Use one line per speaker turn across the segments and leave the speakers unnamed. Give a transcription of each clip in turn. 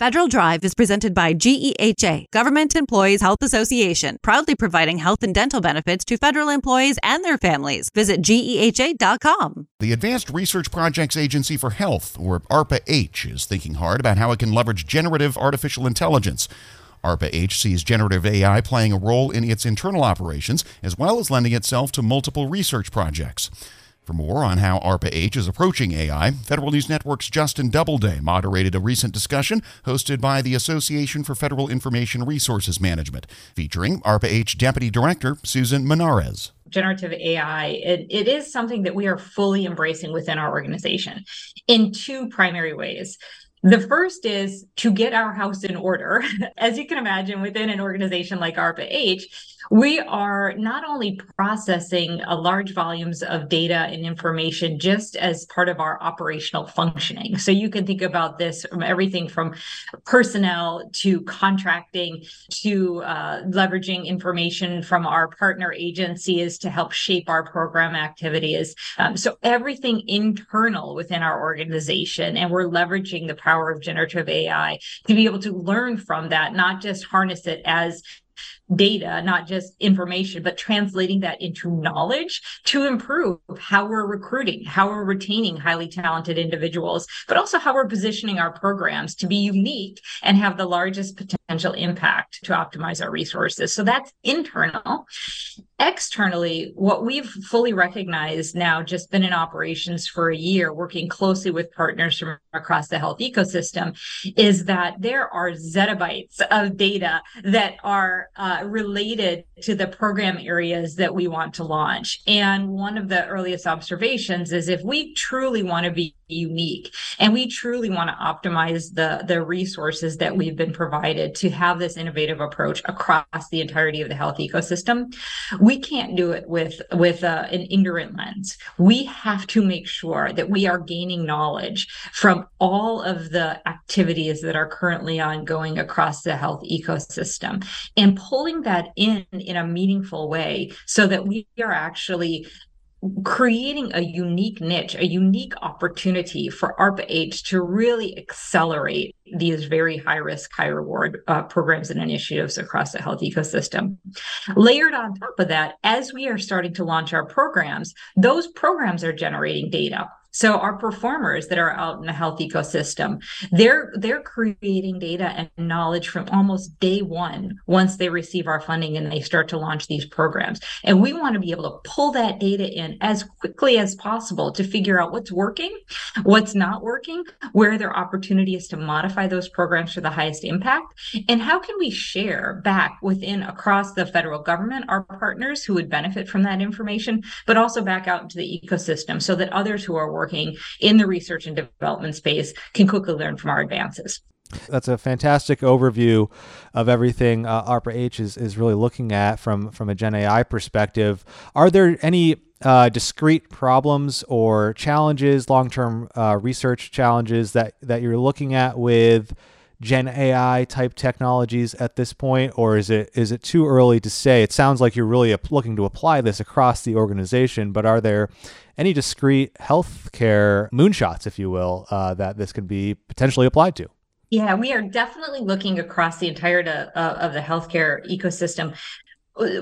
Federal Drive is presented by GEHA, Government Employees Health Association, proudly providing health and dental benefits to federal employees and their families. Visit GEHA.com.
The Advanced Research Projects Agency for Health, or ARPA-H, is thinking hard about how it can leverage generative artificial intelligence. ARPA-H sees generative AI playing a role in its internal operations, as well as lending itself to multiple research projects. For more on how ARPA-H is approaching AI, Federal News Network's Justin Doubleday moderated a recent discussion hosted by the Association for Federal Information Resources Management, featuring ARPA-H Deputy Director Susan Monarez
generative AI, it, it is something that we are fully embracing within our organization in two primary ways. The first is to get our house in order. As you can imagine, within an organization like ARPA-H, we are not only processing large volumes of data and information just as part of our operational functioning. So you can think about this from everything from personnel to contracting to uh, leveraging information from our partner agencies to help shape our program activities. Um, so everything internal within our organization, and we're leveraging the power power of generative AI to be able to learn from that, not just harness it as data, not just information, but translating that into knowledge to improve how we're recruiting, how we're retaining highly talented individuals, but also how we're positioning our programs to be unique and have the largest potential impact to optimize our resources. So that's internal. Externally, what we've fully recognized now, just been in operations for a year, working closely with partners from across the health ecosystem, is that there are zettabytes of data that are uh, related to the program areas that we want to launch. And one of the earliest observations is if we truly want to be unique and we truly want to optimize the the resources that we've been provided to have this innovative approach across the entirety of the health ecosystem we can't do it with with uh, an ignorant lens we have to make sure that we are gaining knowledge from all of the activities that are currently ongoing across the health ecosystem and pulling that in in a meaningful way so that we are actually creating a unique niche, a unique opportunity for ARPA-H to really accelerate these very high risk, high reward uh, programs and initiatives across the health ecosystem. Layered on top of that, as we are starting to launch our programs, those programs are generating data. So our performers that are out in the health ecosystem, they're they're creating data and knowledge from almost day one once they receive our funding and they start to launch these programs. And we want to be able to pull that data in as quickly as possible to figure out what's working, what's not working, where there are opportunities to modify those programs for the highest impact, and how can we share back within across the federal government our partners who would benefit from that information, but also back out into the ecosystem so that others who are working working in the research and development space can quickly learn from our advances.
That's a fantastic overview of everything uh, ARPA-H is, is really looking at from, from a Gen AI perspective. Are there any uh, discrete problems or challenges, long-term uh, research challenges that, that you're looking at with Gen AI type technologies at this point, or is it is it too early to say? It sounds like you're really looking to apply this across the organization, but are there any discrete healthcare moonshots, if you will, uh, that this could be potentially applied to?
Yeah, we are definitely looking across the entirety uh, of the healthcare ecosystem.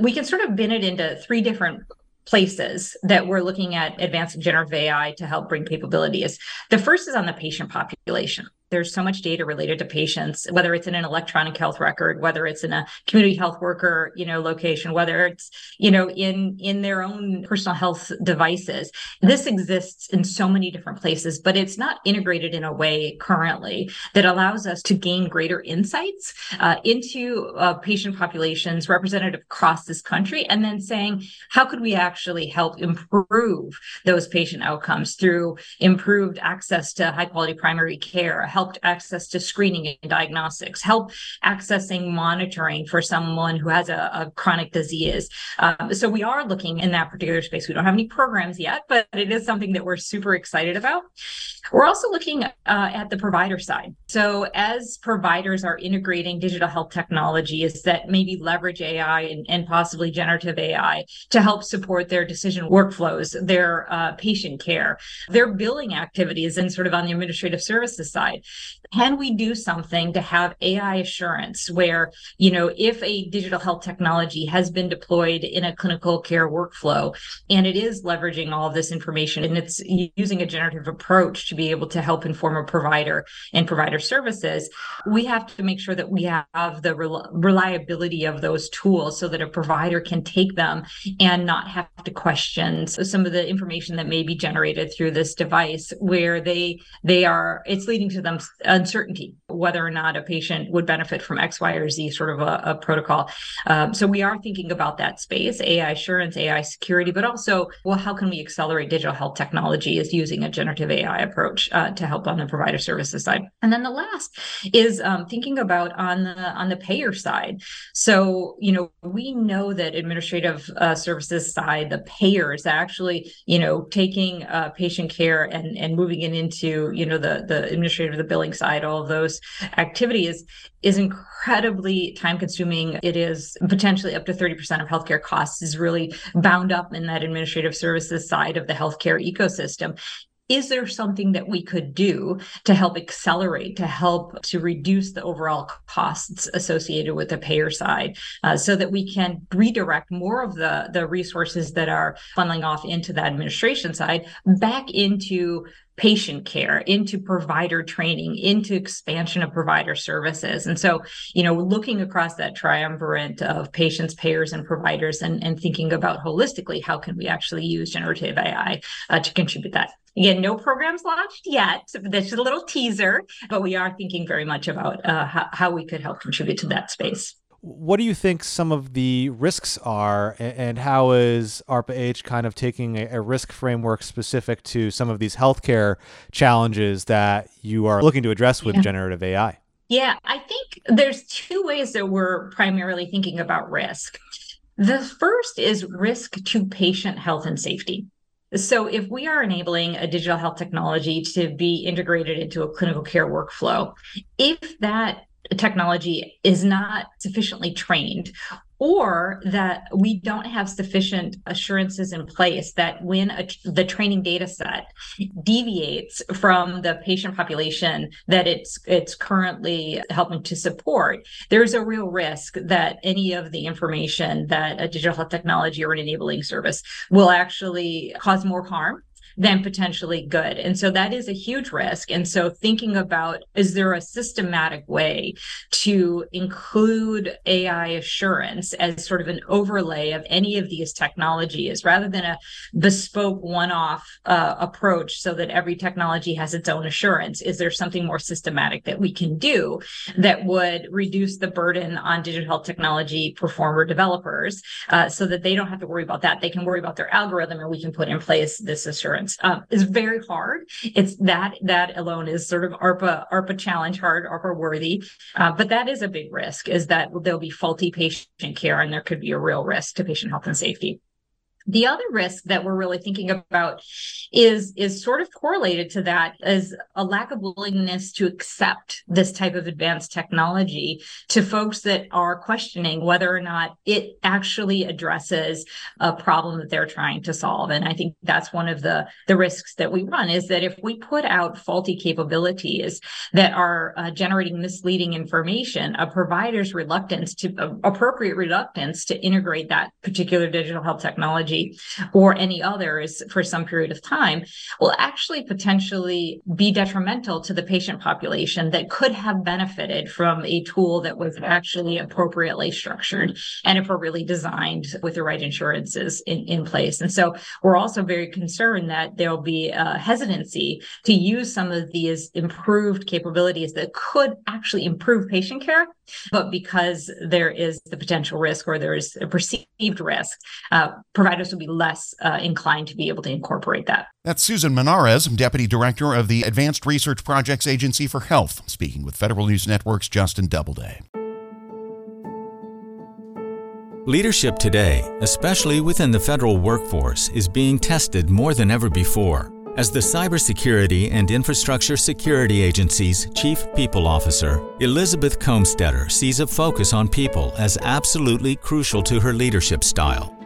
We can sort of bin it into three different places that we're looking at advanced generative AI to help bring capabilities. The first is on the patient population there's so much data related to patients whether it's in an electronic health record whether it's in a community health worker you know location whether it's you know in in their own personal health devices. This exists in so many different places but it's not integrated in a way currently that allows us to gain greater insights uh, into uh, patient populations represented across this country and then saying how could we actually help improve those patient outcomes through improved access to high quality primary care helped access to screening and diagnostics, help accessing monitoring for someone who has a, a chronic disease. Um, so we are looking in that particular space. We don't have any programs yet, but it is something that we're super excited about. We're also looking uh, at the provider side. So as providers are integrating digital health technologies that maybe leverage AI and, and possibly generative AI to help support their decision workflows, their uh, patient care, their billing activities, and sort of on the administrative services side, can we do something to have AI assurance where, you know, if a digital health technology has been deployed in a clinical care workflow and it is leveraging all of this information and it's using a generative approach to be able to help inform a provider and provider services, we have to make sure that we have the reliability of those tools so that a provider can take them and not have to question some of the information that may be generated through this device where they they are it's leading to them uncertainty whether or not a patient would benefit from X, Y, or Z sort of a, a protocol. Um, so we are thinking about that space, AI assurance, AI security, but also, well, how can we accelerate digital health technology is using a generative AI approach uh, to help on the provider services side. And then the last is um, thinking about on the on the payer side. So you know we know that administrative uh, services side, the payers actually you know taking uh, patient care and and moving it into you know the the administrative the billing side, all of those activities is incredibly time consuming. It is potentially up to 30% of healthcare costs is really bound up in that administrative services side of the healthcare ecosystem is there something that we could do to help accelerate to help to reduce the overall costs associated with the payer side uh, so that we can redirect more of the the resources that are funneling off into the administration side back into patient care, into provider training, into expansion of provider services. And so, you know, looking across that triumvirate of patients, payers, and providers and, and thinking about holistically, how can we actually use generative AI uh, to contribute that? Again, no programs launched yet. That's just a little teaser, but we are thinking very much about uh, how, how we could help contribute to that space.
What do you think some of the risks are, and how is ARPA-H kind of taking a, risk framework specific to some of these healthcare challenges that you are looking to address with yeah. generative AI?
Yeah, I think there's two ways that we're primarily thinking about risk. The first is risk to patient health and safety. So, if we are enabling a digital health technology to be integrated into a clinical care workflow, if that technology is not sufficiently trained or that we don't have sufficient assurances in place that when a, the training data set deviates from the patient population that it's it's currently helping to support there's a real risk that any of the information that a digital health technology or an enabling service will actually cause more harm than potentially good. And so that is a huge risk. And so thinking about is there a systematic way to include AI assurance as sort of an overlay of any of these technologies rather than a bespoke one off uh, approach so that every technology has its own assurance? Is there something more systematic that we can do that would reduce the burden on digital health technology performer developers uh, so that they don't have to worry about that? They can worry about their algorithm and we can put in place this assurance um, is very hard. It's that that alone is sort of ARPA ARPA challenge hard, ARPA worthy, uh, but that is a big risk. Is that there'll be faulty patient care and there could be a real risk to patient health and safety. The other risk that we're really thinking about is is sort of correlated to that is a lack of willingness to accept this type of advanced technology to folks that are questioning whether or not it actually addresses a problem that they're trying to solve. And I think that's one of the the risks that we run is that if we put out faulty capabilities that are uh, generating misleading information, a provider's reluctance to uh, appropriate reluctance to integrate that particular digital health technology technology or any others for some period of time will actually potentially be detrimental to the patient population that could have benefited from a tool that was actually appropriately structured and appropriately designed with the right insurances in, in place. And so we're also very concerned that there'll be a hesitancy to use some of these improved capabilities that could actually improve patient care, but because there is the potential risk or there is a perceived risk, uh, providers will be less uh, inclined to be able to incorporate that.
That's Susan Monarez, Deputy Director of the Advanced Research Projects Agency for Health, speaking with Federal News Network's Justin Doubleday.
Leadership today, especially within the federal workforce, is being tested more than ever before. As the Cybersecurity and Infrastructure Security Agency's Chief People Officer, Elizabeth Kolmstetter sees a focus on people as absolutely crucial to her leadership style.